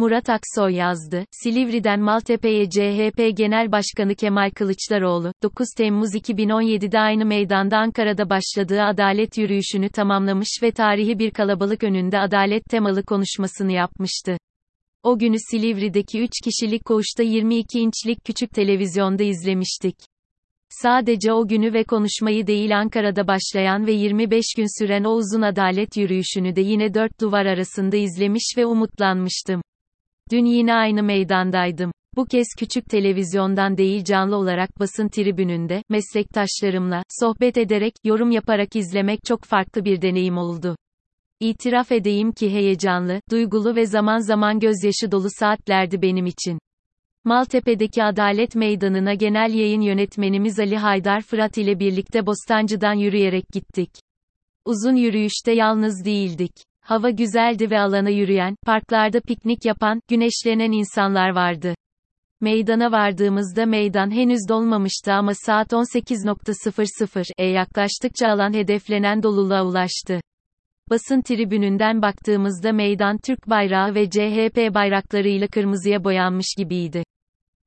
Murat Aksoy yazdı. Silivri'den Maltepe'ye CHP Genel Başkanı Kemal Kılıçdaroğlu, 9 Temmuz 2017'de aynı meydanda Ankara'da başladığı adalet yürüyüşünü tamamlamış ve tarihi bir kalabalık önünde adalet temalı konuşmasını yapmıştı. O günü Silivri'deki 3 kişilik koğuşta 22 inçlik küçük televizyonda izlemiştik. Sadece o günü ve konuşmayı değil Ankara'da başlayan ve 25 gün süren o uzun adalet yürüyüşünü de yine dört duvar arasında izlemiş ve umutlanmıştım. Dün yine aynı meydandaydım. Bu kez küçük televizyondan değil canlı olarak basın tribününde, meslektaşlarımla, sohbet ederek, yorum yaparak izlemek çok farklı bir deneyim oldu. İtiraf edeyim ki heyecanlı, duygulu ve zaman zaman gözyaşı dolu saatlerdi benim için. Maltepe'deki Adalet Meydanı'na genel yayın yönetmenimiz Ali Haydar Fırat ile birlikte Bostancı'dan yürüyerek gittik. Uzun yürüyüşte yalnız değildik. Hava güzeldi ve alana yürüyen, parklarda piknik yapan, güneşlenen insanlar vardı. Meydana vardığımızda meydan henüz dolmamıştı ama saat 18.00'e yaklaştıkça alan hedeflenen doluluğa ulaştı. Basın tribününden baktığımızda meydan Türk bayrağı ve CHP bayraklarıyla kırmızıya boyanmış gibiydi.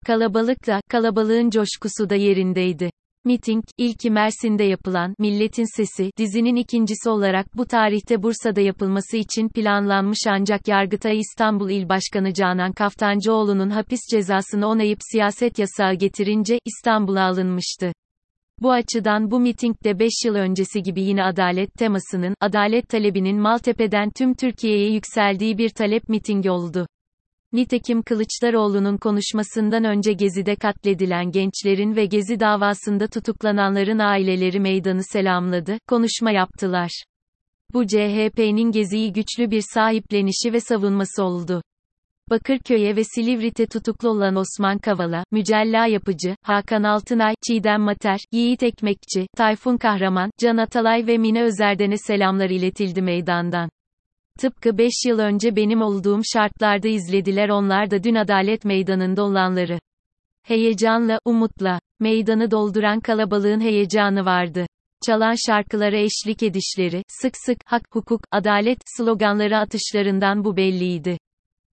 Kalabalık da, kalabalığın coşkusu da yerindeydi. Miting, ilki Mersin'de yapılan Milletin Sesi dizinin ikincisi olarak bu tarihte Bursa'da yapılması için planlanmış ancak Yargıtay İstanbul İl Başkanı Canan Kaftancıoğlu'nun hapis cezasını onayıp siyaset yasağı getirince İstanbul'a alınmıştı. Bu açıdan bu mitingde 5 yıl öncesi gibi yine adalet temasının, adalet talebinin Maltepe'den tüm Türkiye'ye yükseldiği bir talep mitingi oldu. Nitekim Kılıçdaroğlu'nun konuşmasından önce Gezi'de katledilen gençlerin ve Gezi davasında tutuklananların aileleri meydanı selamladı, konuşma yaptılar. Bu CHP'nin Gezi'yi güçlü bir sahiplenişi ve savunması oldu. Bakırköy'e ve Silivrit'e tutuklu olan Osman Kavala, Mücella Yapıcı, Hakan Altınay, Çiğdem Mater, Yiğit Ekmekçi, Tayfun Kahraman, Can Atalay ve Mine Özerden'e selamlar iletildi meydandan. Tıpkı 5 yıl önce benim olduğum şartlarda izlediler onlar da dün adalet meydanında olanları. Heyecanla, umutla, meydanı dolduran kalabalığın heyecanı vardı. Çalan şarkılara eşlik edişleri, sık sık, hak, hukuk, adalet, sloganları atışlarından bu belliydi.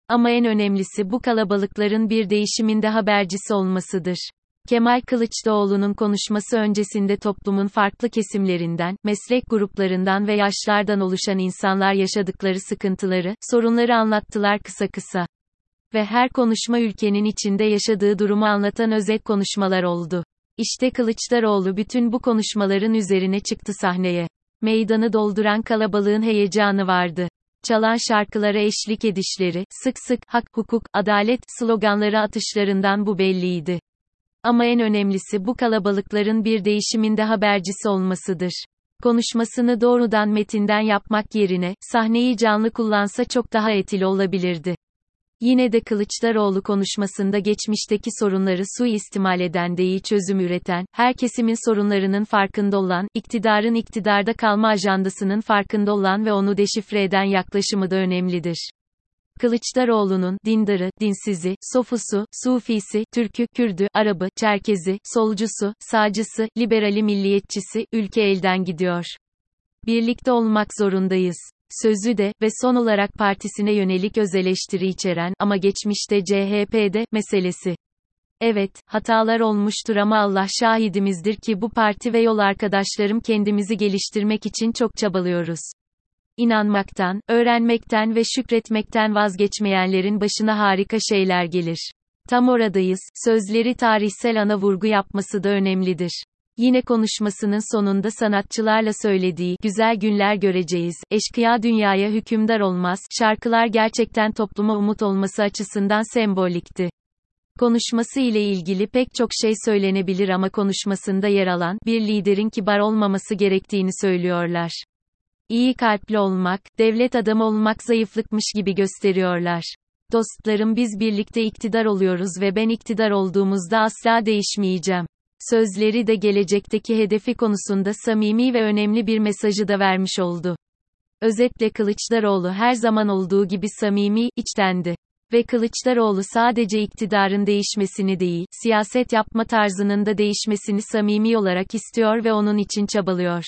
Ama en önemlisi bu kalabalıkların bir değişiminde habercisi olmasıdır. Kemal Kılıçdaroğlu'nun konuşması öncesinde toplumun farklı kesimlerinden, meslek gruplarından ve yaşlardan oluşan insanlar yaşadıkları sıkıntıları, sorunları anlattılar kısa kısa. Ve her konuşma ülkenin içinde yaşadığı durumu anlatan özet konuşmalar oldu. İşte Kılıçdaroğlu bütün bu konuşmaların üzerine çıktı sahneye. Meydanı dolduran kalabalığın heyecanı vardı çalan şarkılara eşlik edişleri, sık sık, hak, hukuk, adalet, sloganları atışlarından bu belliydi. Ama en önemlisi bu kalabalıkların bir değişiminde habercisi olmasıdır. Konuşmasını doğrudan metinden yapmak yerine, sahneyi canlı kullansa çok daha etkili olabilirdi. Yine de Kılıçdaroğlu konuşmasında geçmişteki sorunları suistimal eden değil çözüm üreten, her kesimin sorunlarının farkında olan, iktidarın iktidarda kalma ajandasının farkında olan ve onu deşifre eden yaklaşımı da önemlidir. Kılıçdaroğlu'nun dindarı, dinsizi, sofusu, sufisi, Türkü, Kürdü, Arabı, Çerkezi, solcusu, sağcısı, liberali milliyetçisi, ülke elden gidiyor. Birlikte olmak zorundayız sözü de ve son olarak partisine yönelik öz eleştiri içeren ama geçmişte CHP'de meselesi. Evet, hatalar olmuştur ama Allah şahidimizdir ki bu parti ve yol arkadaşlarım kendimizi geliştirmek için çok çabalıyoruz. İnanmaktan, öğrenmekten ve şükretmekten vazgeçmeyenlerin başına harika şeyler gelir. Tam oradayız, sözleri tarihsel ana vurgu yapması da önemlidir. Yine konuşmasının sonunda sanatçılarla söylediği, güzel günler göreceğiz, eşkıya dünyaya hükümdar olmaz, şarkılar gerçekten topluma umut olması açısından sembolikti. Konuşması ile ilgili pek çok şey söylenebilir ama konuşmasında yer alan, bir liderin kibar olmaması gerektiğini söylüyorlar. İyi kalpli olmak, devlet adamı olmak zayıflıkmış gibi gösteriyorlar. Dostlarım biz birlikte iktidar oluyoruz ve ben iktidar olduğumuzda asla değişmeyeceğim. Sözleri de gelecekteki hedefi konusunda samimi ve önemli bir mesajı da vermiş oldu. Özetle Kılıçdaroğlu her zaman olduğu gibi samimi, içtendi. Ve Kılıçdaroğlu sadece iktidarın değişmesini değil, siyaset yapma tarzının da değişmesini samimi olarak istiyor ve onun için çabalıyor.